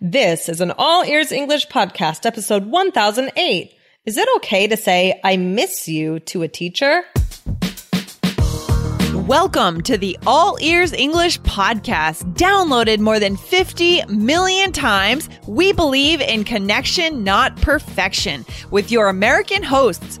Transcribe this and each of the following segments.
This is an All Ears English podcast, episode 1008. Is it okay to say, I miss you to a teacher? Welcome to the All Ears English podcast, downloaded more than 50 million times. We believe in connection, not perfection, with your American hosts,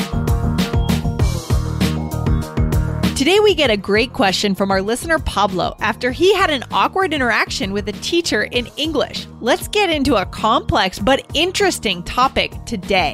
Today, we get a great question from our listener Pablo after he had an awkward interaction with a teacher in English. Let's get into a complex but interesting topic today.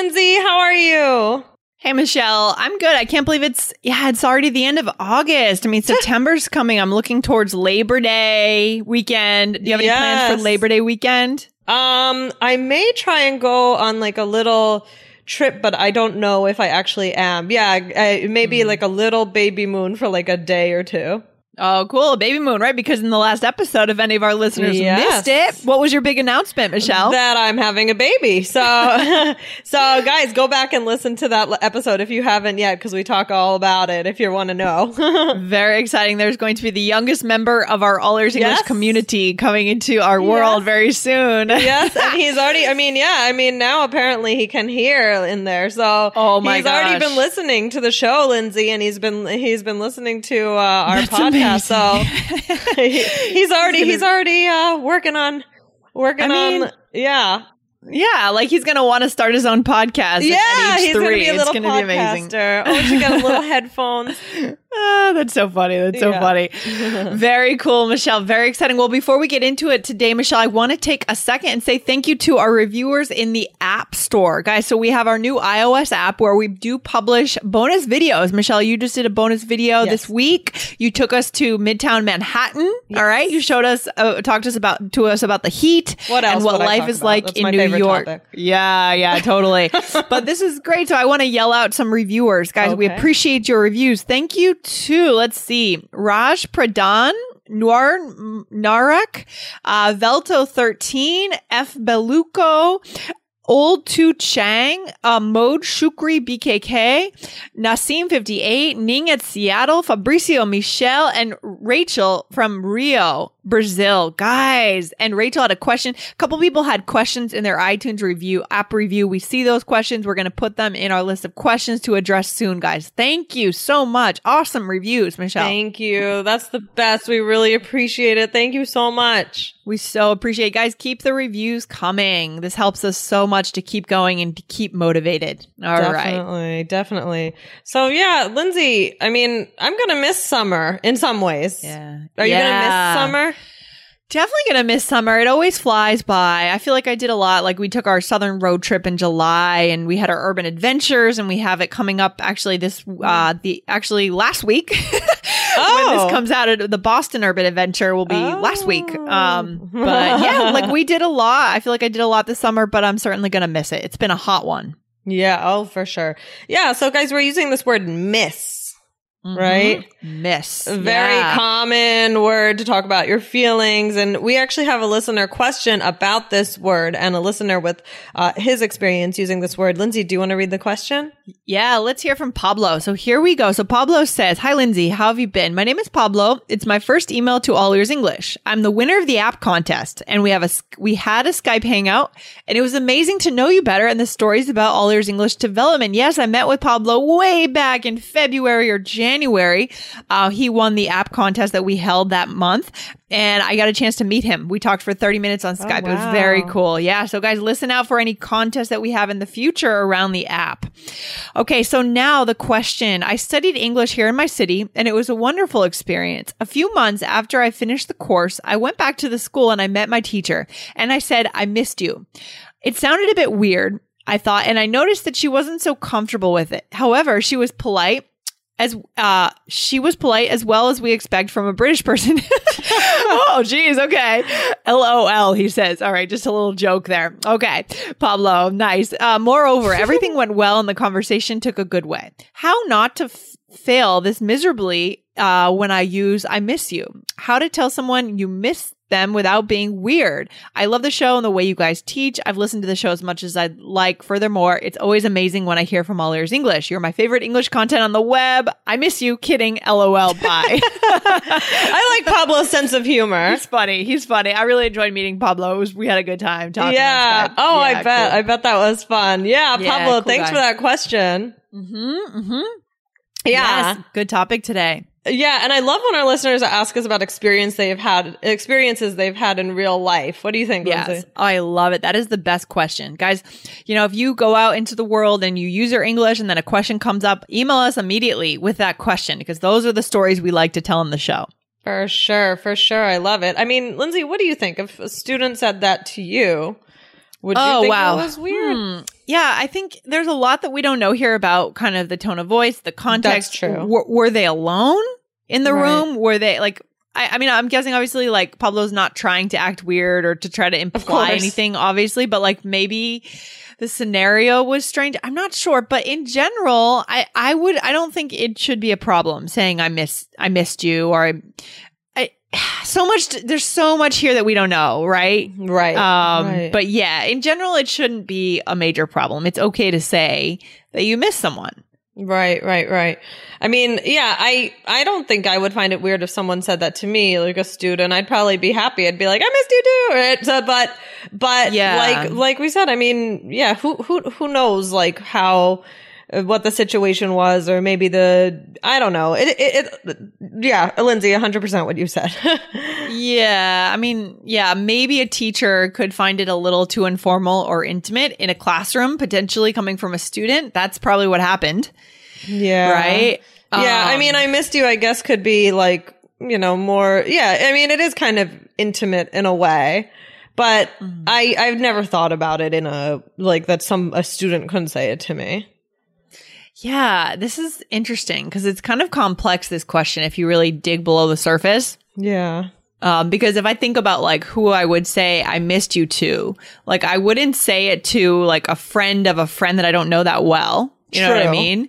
Lindsay, how are you? Hey, Michelle, I'm good. I can't believe it's, yeah, it's already the end of August. I mean, September's coming. I'm looking towards Labor Day weekend. Do you have any plans for Labor Day weekend? Um, I may try and go on like a little trip, but I don't know if I actually am. Yeah, maybe like a little baby moon for like a day or two. Oh, cool. Baby Moon, right? Because in the last episode, if any of our listeners Yes. missed it, what was your big announcement, Michelle? That I'm having a baby. So, so guys, go back and listen to that episode if you haven't yet, because we talk all about it if you want to know. very exciting. There's going to be the youngest member of our All Ears English Yes. community coming into our world Yes. very soon. yes, and he's already. I mean, yeah. I mean, now apparently he can hear in there. So, Oh my he's already been listening to the show, Lindsay, and he's been he's been listening to uh, our That's podcast. So he's already he's already uh, working on working I mean, on yeah Yeah, like he's going to want to start his own podcast. yeah. He's three. gonna be a little it's going to be amazing. podcaster. Oh, she got a little headphones. Ah, that's so funny. That's so Yeah. funny. Very cool, Michelle. Very exciting. Well, before we get into it today, Michelle, I want to take a second and say thank you to our reviewers in the App Store, guys. So we have our new iOS app where we do publish bonus videos. Michelle, you just did a bonus video Yes. this week. You took us to Midtown Manhattan. All right, you showed us, uh, talked to us about to us about the heat What else and what life is about? like That's in New York. topic. Yeah, yeah, totally. but this is great. So I want to yell out some reviewers, guys. We appreciate your reviews. Thank you to, let's see, Raj Pradhan, Noir Narek, uh, Velto 13, F. Beluco, Old Tu Chang, uh, Mode Shukri BKK, Nasim 58, Ning at Seattle, Fabricio Michel, and Rachel from Rio, Brazil. Guys, and Rachel had a question. A couple people had questions in their iTunes review, app review. We see those questions. We're going to put them in our list of questions to address soon, guys. Thank you so much. Awesome reviews, Michelle. Thank you. That's the best. We really appreciate it. Thank you so much. We so appreciate it. guys. Keep the reviews coming. This helps us so much to keep going and to keep motivated. All right. definitely, definitely. So yeah, Lindsay, I mean, I'm gonna miss summer in some ways. Yeah. Are you gonna miss summer? Definitely gonna miss summer. It always flies by. I feel like I did a lot. Like we took our southern road trip in July and we had our urban adventures and we have it coming up actually this uh the actually last week. when Oh. this comes out the Boston urban adventure will be last week. Oh. Um but yeah, like we did a lot. I feel like I did a lot this summer, but I'm certainly gonna miss it. It's been a hot one. Yeah, oh for sure. Yeah, so guys, we're using this word miss. Right? Miss. A very Yeah. common word to talk about your feelings. And we actually have a listener question about this word and a listener with uh, his experience using this word. Lindsay, do you want to read the question? Yeah, let's hear from Pablo. So here we go. So Pablo says, Hi, Lindsay. How have you been? My name is Pablo. It's my first email to All Ears English. I'm the winner of the app contest and we have a, we had a Skype hangout and it was amazing to know you better and the stories about All Ears English development. Yes, I met with Pablo way back in February or January January, uh, he won the app contest that we held that month. And I got a chance to meet him. We talked for 30 minutes on Skype. It was very cool. Yeah. So guys, listen out for any contests that we have in the future around the app. Okay. So now the question I studied English here in my city and it was a wonderful experience. A few months after I finished the course, I went back to the school and I met my teacher and I said, I missed you. It sounded a bit weird, I thought, and I noticed that she wasn't so comfortable with it. However, she was polite as uh she was polite as well as we expect from a British person. oh geez, okay. LOL, he says. All right, just a little joke there. Okay. Pablo, nice. Uh moreover, everything went well and the conversation took a good way. How not to f- fail this miserably uh when I use I miss you. How to tell someone you miss them without being weird. I love the show and the way you guys teach. I've listened to the show as much as I'd like. Furthermore, it's always amazing when I hear from All Ears English. You're my favorite English content on the web. I miss you. Kidding. LOL. Bye. I like Pablo's sense of humor. He's funny. He's funny. I really enjoyed meeting Pablo. Was, we had a good time talking. Yeah. Oh, Yeah, I bet. cool. I bet that was fun. Yeah, Yeah, Pablo, cool thanks guy. for that question. Mm-hmm, mm-hmm. Yeah. Yes, good topic today. Yeah, and I love when our listeners ask us about experience they've had experiences they've had in real life. What do you think, Yes. Lindsay? Oh, I love it. That is the best question. Guys, you know, if you go out into the world and you use your English and then a question comes up, email us immediately with that question because those are the stories we like to tell in the show. For sure, for sure. I love it. I mean, Lindsay, what do you think? If a student said that to you, would you Oh, think wow. it was weird? Hmm. Yeah, I think there's a lot that we don't know here about kind of the tone of voice, the context. That's true. W- were they alone in the Right. room? Were they like, I, I mean, I'm guessing obviously like Pablo's not trying to act weird or to try to imply anything, obviously, but like maybe the scenario was strange. I'm not sure, but in general, I, I would, I don't think it should be a problem saying I miss, I missed you or I, so much, there's so much here that we don't know, right? Right. Um, right. but yeah, in general, it shouldn't be a major problem. It's okay to say that you miss someone. Right, right, right. I mean, yeah, I I don't think I would find it weird if someone said that to me, like a student. I'd probably be happy. I'd be like, I missed you too. Right? So, but but Yeah. like like we said, I mean, yeah, who who who knows like how what the situation was or maybe the I don't know. It it, it yeah, Lindsay, 100% what you said. Yeah, I mean, yeah, maybe a teacher could find it a little too informal or intimate in a classroom, potentially coming from a student. That's probably what happened, yeah. right? Yeah, I Um, mean, I missed you, I guess could be like, you know, more, yeah, I mean, it is kind of intimate in a way, but Mm-hmm. I, I've never thought about it in a, like that some, a student couldn't say it to me. Yeah, this is interesting because it's kind of complex. This question, if you really dig below the surface. Yeah. Um, because if I think about like who I would say I missed you to, like I wouldn't say it to like a friend of a friend that I don't know that well. You know what I mean?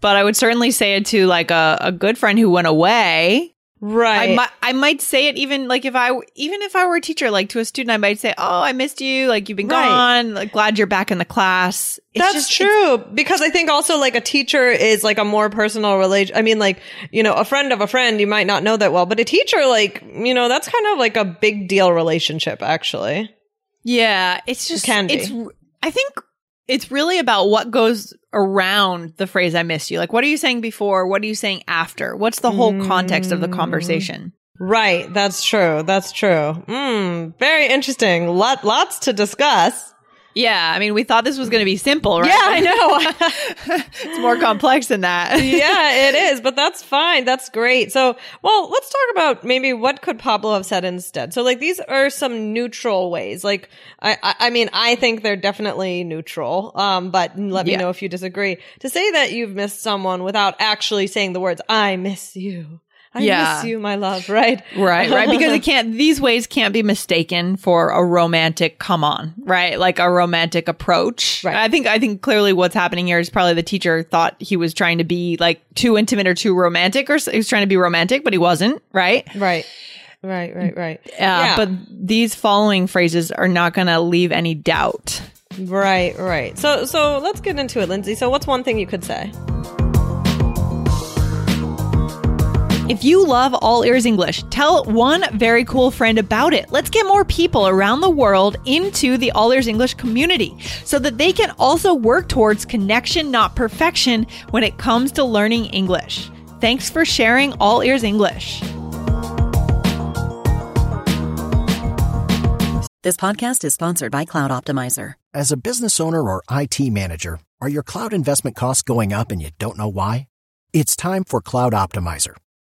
But I would certainly say it to like a, a good friend who went away. Right. I might I might say it even like if I even if I were a teacher, like to a student, I might say, "Oh, I missed you. Like you've been Right. gone. Like glad you're back in the class." It's That's just- true because I think also like a teacher is like a more personal relation. I mean, like you know, a friend of a friend you might not know that well, but a teacher, like you know, that's kind of like a big deal relationship, actually. Yeah, it's just can be. it's I think it's really about what goes around the phrase I miss you. Like what are you saying before? What are you saying after? What's the whole context of the conversation? Right. That's true. That's true. Mm, very interesting. Lot, lots to discuss. Yeah, I mean, we thought this was going to be simple, right? Yeah, I know. it's more complex than that. yeah, it is, but that's fine. That's great. So, well, let's talk about maybe what could Pablo have said instead. So, like, these are some neutral ways. Like, I, I, I mean, I think they're definitely neutral. Um, but let me Yeah. know if you disagree. To say that you've missed someone without actually saying the words, I miss you. I Yeah. miss you, my love, right? Right, right. Because it can't, these ways can't be mistaken for a romantic come on, right? Like a romantic approach. Right. I think, I think clearly what's happening here is probably the teacher thought he was trying to be like too intimate or too romantic or he was trying to be romantic, but he wasn't, right? Right. Right, right, right. Uh, Yeah. But these following phrases are not going to leave any doubt. Right, right. So so let's get into it, Lindsay. So what's one thing you could say? If you love All Ears English, tell one very cool friend about it. Let's get more people around the world into the All Ears English community so that they can also work towards connection, not perfection, when it comes to learning English. Thanks for sharing All Ears English. This podcast is sponsored by Cloud Optimizer. As a business owner or IT manager, are your cloud investment costs going up and you don't know why? It's time for Cloud Optimizer.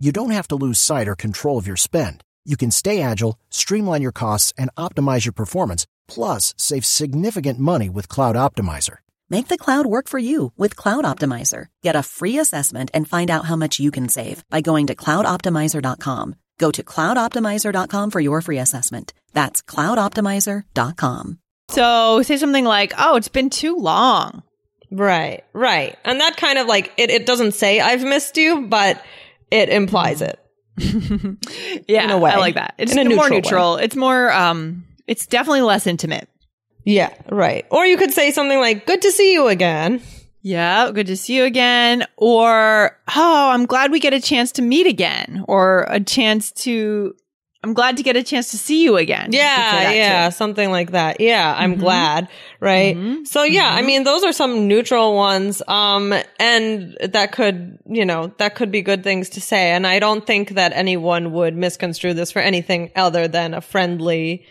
you don't have to lose sight or control of your spend. You can stay agile, streamline your costs, and optimize your performance, plus save significant money with Cloud Optimizer. Make the cloud work for you with Cloud Optimizer. Get a free assessment and find out how much you can save by going to cloudoptimizer.com. Go to cloudoptimizer.com for your free assessment. That's cloudoptimizer.com. So say something like, oh, it's been too long. Right, right. And that kind of like, it, it doesn't say I've missed you, but it implies it. yeah, In a way. I like that. It's In a more neutral way. neutral. It's more, um, it's definitely less intimate. Yeah, right. Or you could say something like, good to see you again. Yeah, good to see you again. Or, oh, I'm glad we get a chance to meet again. Or a chance to, I'm glad to get a chance to see you again. You could say Yeah, yeah, too. something like that. Yeah, I'm glad, right? So yeah, I mean those are some neutral ones um and that could, you know, that could be good things to say and I don't think that anyone would misconstrue this for anything other than a friendly,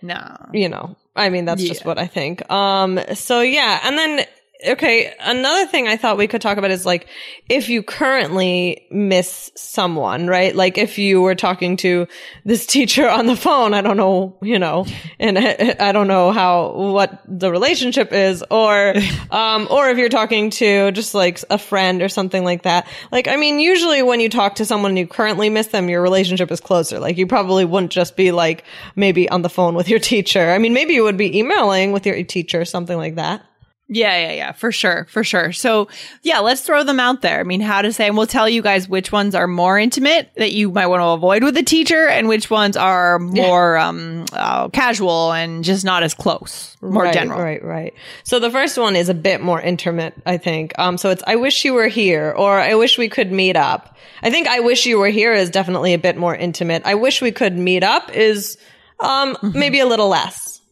No. you know. I mean that's just what I think. Um so yeah, and then okay, another thing I thought we could talk about is like if you currently miss someone, right? Like if you were talking to this teacher on the phone, I don't know, you know, and I, I don't know how what the relationship is or um or if you're talking to just like a friend or something like that. Like I mean, usually when you talk to someone you currently miss them, your relationship is closer. Like you probably wouldn't just be like maybe on the phone with your teacher. I mean, maybe you would be emailing with your teacher or something like that. Yeah, yeah, yeah, for sure, for sure. So, yeah, let's throw them out there. I mean, how to say, and we'll tell you guys which ones are more intimate that you might want to avoid with a teacher, and which ones are more um, uh, casual and just not as close, more right, general. Right, right. So the first one is a bit more intimate, I think. Um, so it's I wish you were here, or I wish we could meet up. I think I wish you were here is definitely a bit more intimate. I wish we could meet up is um Mm-hmm. maybe a little less.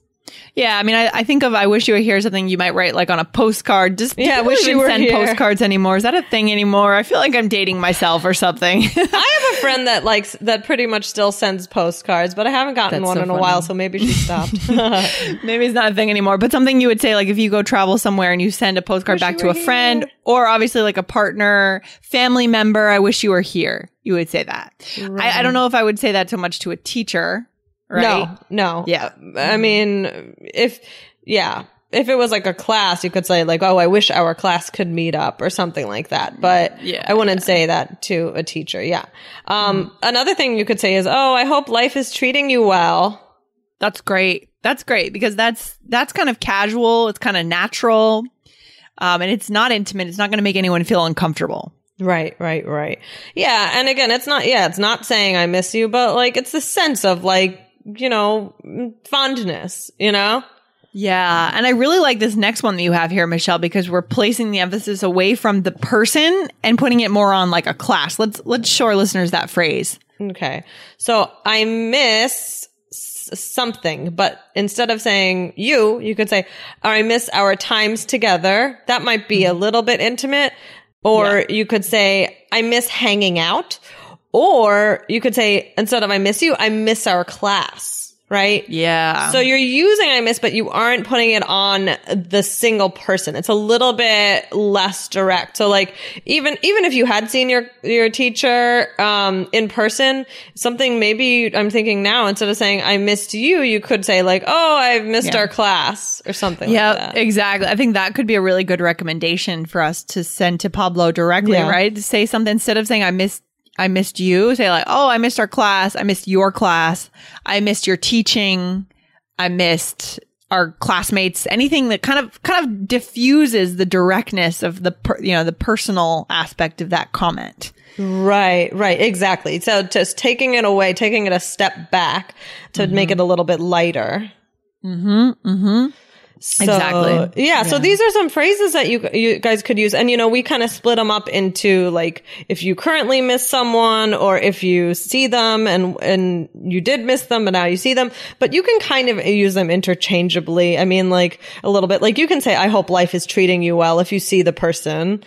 Yeah, I mean, I, I think of "I wish you were here" something you might write like on a postcard. Just Yeah, people wish you were send here. postcards anymore. Is that a thing anymore? I feel like I'm dating myself or something. I have a friend that likes that pretty much still sends postcards, but I haven't gotten That's one so in a funny. while, so maybe she stopped. Maybe it's not a thing anymore, but something you would say like if you go travel somewhere and you send a postcard back to were a friend here. or obviously like a partner, family member, I wish you were here. You would say that. I, I don't know if I would say that so much to a teacher, right? No, no. Yeah. I mean, if, yeah, if it was like a class, you could say like, oh, I wish our class could meet up or something like that. But Yeah, I wouldn't say that to a teacher. Yeah. Um, another thing you could say is, oh, I hope life is treating you well. That's great. That's great because that's that's kind of casual. It's kind of natural, um, and it's not intimate. It's not going to make anyone feel uncomfortable. Right, right, right. Yeah. And again, it's not, yeah, it's not saying I miss you, but like it's the sense of like, you know, fondness, you know? Yeah, and I really like this next one that you have here, Michelle, because we're placing the emphasis away from the person and putting it more on like a class. Let's let's show our listeners that phrase. Okay. So I miss s- something, but instead of saying you, you could say, I miss our times together. That might be a mm-hmm. little bit intimate. Or you could say, I miss hanging out. Or you could say, instead of I miss you, I miss our class. Right? Yeah. So you're using I miss, but you aren't putting it on the single person. It's a little bit less direct. So like even even if you had seen your your teacher um in person, something maybe I'm thinking now instead of saying I missed you, you could say like, "Oh, I've missed Yeah. our class" or something yeah, like that. exactly. I think that could be a really good recommendation for us to send to Pablo directly, Yeah. right? To say something instead of saying I missed I missed you, say like, "Oh, I missed our class. I missed your class. I missed your teaching. I missed our classmates, anything that kind of kind of diffuses the directness of the per, you know the personal aspect of that comment. Right, right, exactly. So just taking it away, taking it a step back to make it a little bit lighter. Mm-hmm. Mm-hmm. So, Exactly. Yeah, So these are some phrases that you you guys could use, and you know we kind of split them up into like if you currently miss someone, or if you see them and and you did miss them, but now you see them. But you can kind of use them interchangeably. I mean, like a little bit. Like you can say, "I hope life is treating you well" if you see the person.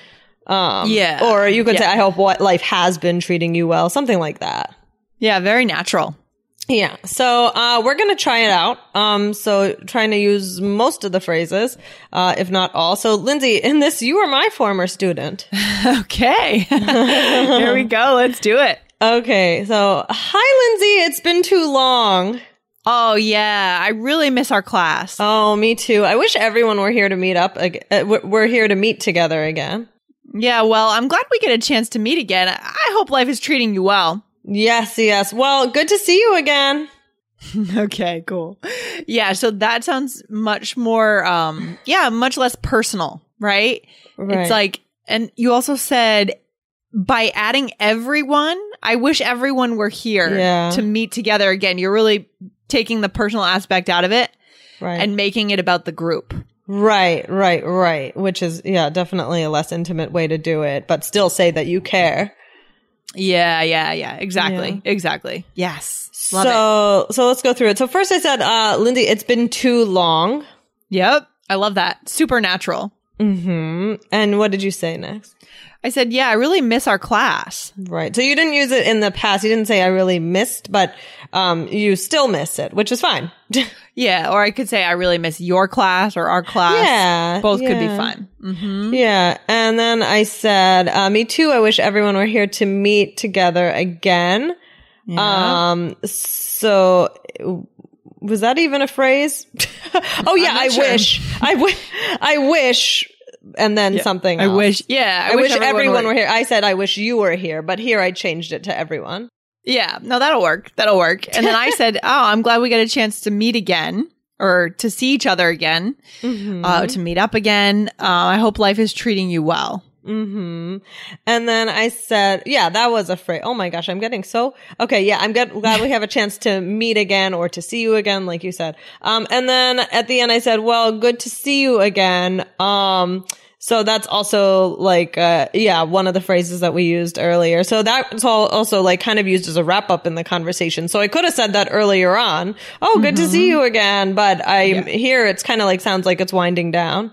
Um, Yeah. Or you could say, "I hope what life has been treating you well," something like that. Yeah, very natural. Yeah. So, uh, we're going to try it out. Um, so trying to use most of the phrases, uh, if not all. So, Lindsay, in this, you were my former student. Okay, here we go. Let's do it. Okay. So, hi, Lindsay. It's been too long. Oh yeah, I really miss our class. Oh, me too. I wish everyone were here to meet up. ag- uh, We're here to meet together again. Yeah, well, I'm glad we get a chance to meet again. I hope life is treating you well. Yes. Yes. Well, good to see you again. Okay, cool. Yeah, so that sounds much more um yeah, much less personal, right? Right. It's like and you also said by adding everyone, I wish everyone were here Yeah. to meet together again. You're really taking the personal aspect out of it right. and making it about the group. right. Right. Right. Which is, yeah, definitely a less intimate way to do it, but still say that you care. Yeah, yeah, yeah. Exactly. Yeah. Exactly. Yes. Love it. so, so let's go through it. So first I said, uh, Lindsay, it's been too long. Yep. I love that. Supernatural. Hmm And what did you say next? I said, yeah, I really miss our class. Right. So you didn't use it in the past. You didn't say I really missed, but, um, you still miss it, which is fine. Yeah. Or I could say, I really miss your class or our class. Yeah, Both could be yeah. fun. hmm yeah. And then I said, uh, me too. I wish everyone were here to meet together again. Um, so was that even a phrase? oh yeah, I sure. wish. I wish. I wish. And then something. I else. wish, yeah, I, wish, everyone, were here. I said I wish you were here, but here I changed it to everyone. Yeah, no, that'll work. That'll work. And then I said, oh, I'm glad we get a chance to meet again or to see each other again, Mm-hmm. uh, to meet up again. Uh, I hope life is treating you well. Hmm And then I said, yeah, that was a phrase. Oh my gosh, I'm getting so okay. Yeah, I'm get, glad we have a chance to meet again or to see you again, like you said. Um, and then at the end, I said, well, good to see you again. Um, so that's also like, uh, yeah, one of the phrases that we used earlier. So that's all also like kind of used as a wrap up in the conversation. So I could have said that earlier on. Oh, good to see you again. But i'm here it's kind of like sounds like it's winding down.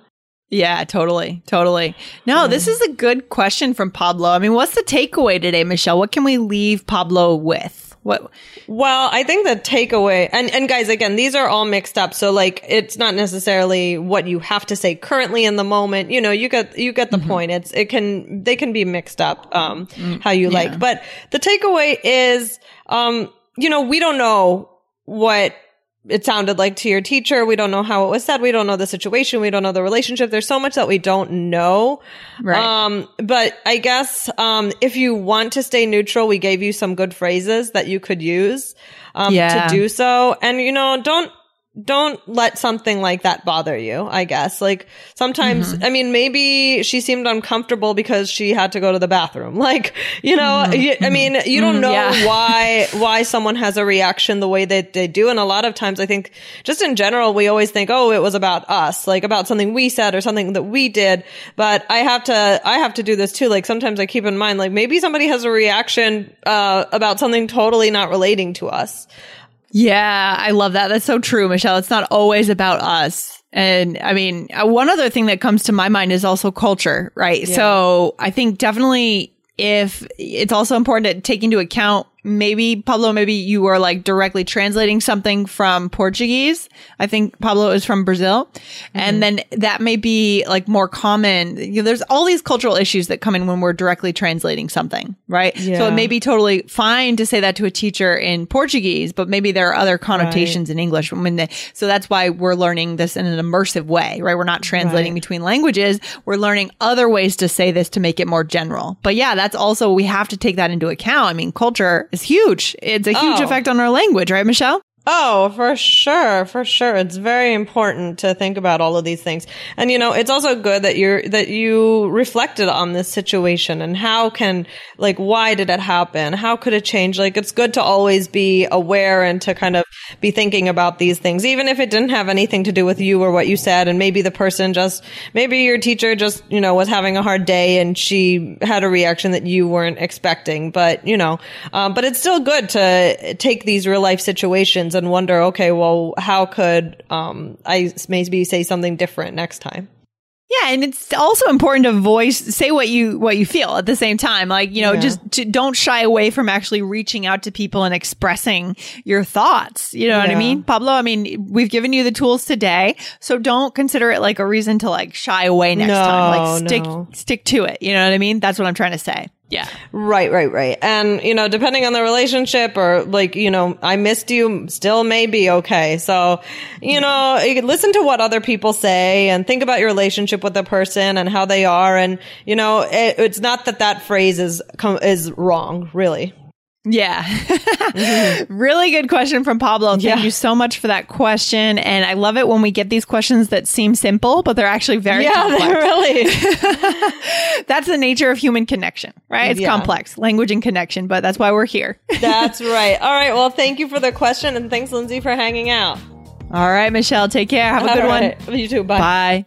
Yeah, totally. Totally. No, this is a good question from Pablo. I mean, what's the takeaway today, Michelle? What can we leave Pablo with? What? Well, I think the takeaway, and, and guys, again, these are all mixed up. So like, it's not necessarily what you have to say currently in the moment. You know, you get, you get the point. It's, it can, they can be mixed up, um, how you like. But the takeaway is, um, you know, we don't know what it sounded like to your teacher. We don't know how it was said. We don't know the situation. We don't know the relationship. There's so much that we don't know. Right. Um, but I guess, um, if you want to stay neutral, we gave you some good phrases that you could use, um, Yeah. to do so. And, you know, don't, don't let something like that bother you, I guess. Like sometimes, Mm-hmm. I mean, maybe she seemed uncomfortable because she had to go to the bathroom. Like, you know, I mean, you don't know Mm-hmm. yeah. why, why someone has a reaction the way that they do. And a lot of times I think just in general, we always think, oh, it was about us, like about something we said or something that we did. But I have to, I have to do this too. Like sometimes I keep in mind, like maybe somebody has a reaction, uh, about something totally not relating to us. Yeah, I love that. That's so true, Michelle. It's not always about us. And I mean, uh, one other thing that comes to my mind is also culture, right? So I think definitely if it's also important to take into account maybe Pablo, maybe you were like directly translating something from Portuguese. I think Pablo is from Brazil. And mm-hmm. then that may be like more common. You know, there's all these cultural issues that come in when we're directly translating something, right? So it may be totally fine to say that to a teacher in Portuguese, but maybe there are other connotations in English. When they, so that's why we're learning this in an immersive way, right? We're not translating Right. between languages. We're learning other ways to say this to make it more general. But yeah, that's also, we have to take that into account. I mean, culture is huge. It's a huge Oh. effect on our language, right, Michelle? Oh, for sure, for sure. It's very important to think about all of these things. And you know, it's also good that you're that you reflected on this situation and how can like why did it happen? How could it change? Like it's good to always be aware and to kind of be thinking about these things even if it didn't have anything to do with you or what you said and maybe the person just maybe your teacher just, you know, was having a hard day and she had a reaction that you weren't expecting, but you know, um, but it's still good to take these real life situations and wonder, okay, well, how could um, I maybe say something different next time? Yeah, and it's also important to voice say what you what you feel at the same time. Like, you know, Yeah. just to, don't shy away from actually reaching out to people and expressing your thoughts. You know what I mean? Pablo, I mean, we've given you the tools today, so don't consider it like a reason to like shy away next No, time. Like stick no. stick to it. You know what I mean? That's what I'm trying to say. Yeah. Right, right, right. And, you know, depending on the relationship or like, you know, I missed you still may be okay. So, you know, you listen to what other people say and think about your relationship with the person and how they are. And, you know, it, it's not that that phrase is, is wrong, really. Yeah. Mm-hmm. really good question from Pablo. Thank Yeah. you so much for that question. And I love it when we get these questions that seem simple, but they're actually very yeah, complex. they really. That's the nature of human connection, right? It's Yeah. complex, language and connection, but that's why we're here. That's right. All right. Well, thank you for the question and thanks, Lindsay, for hanging out. All right, Michelle, take care. Have a good All one. You too. Bye. Bye.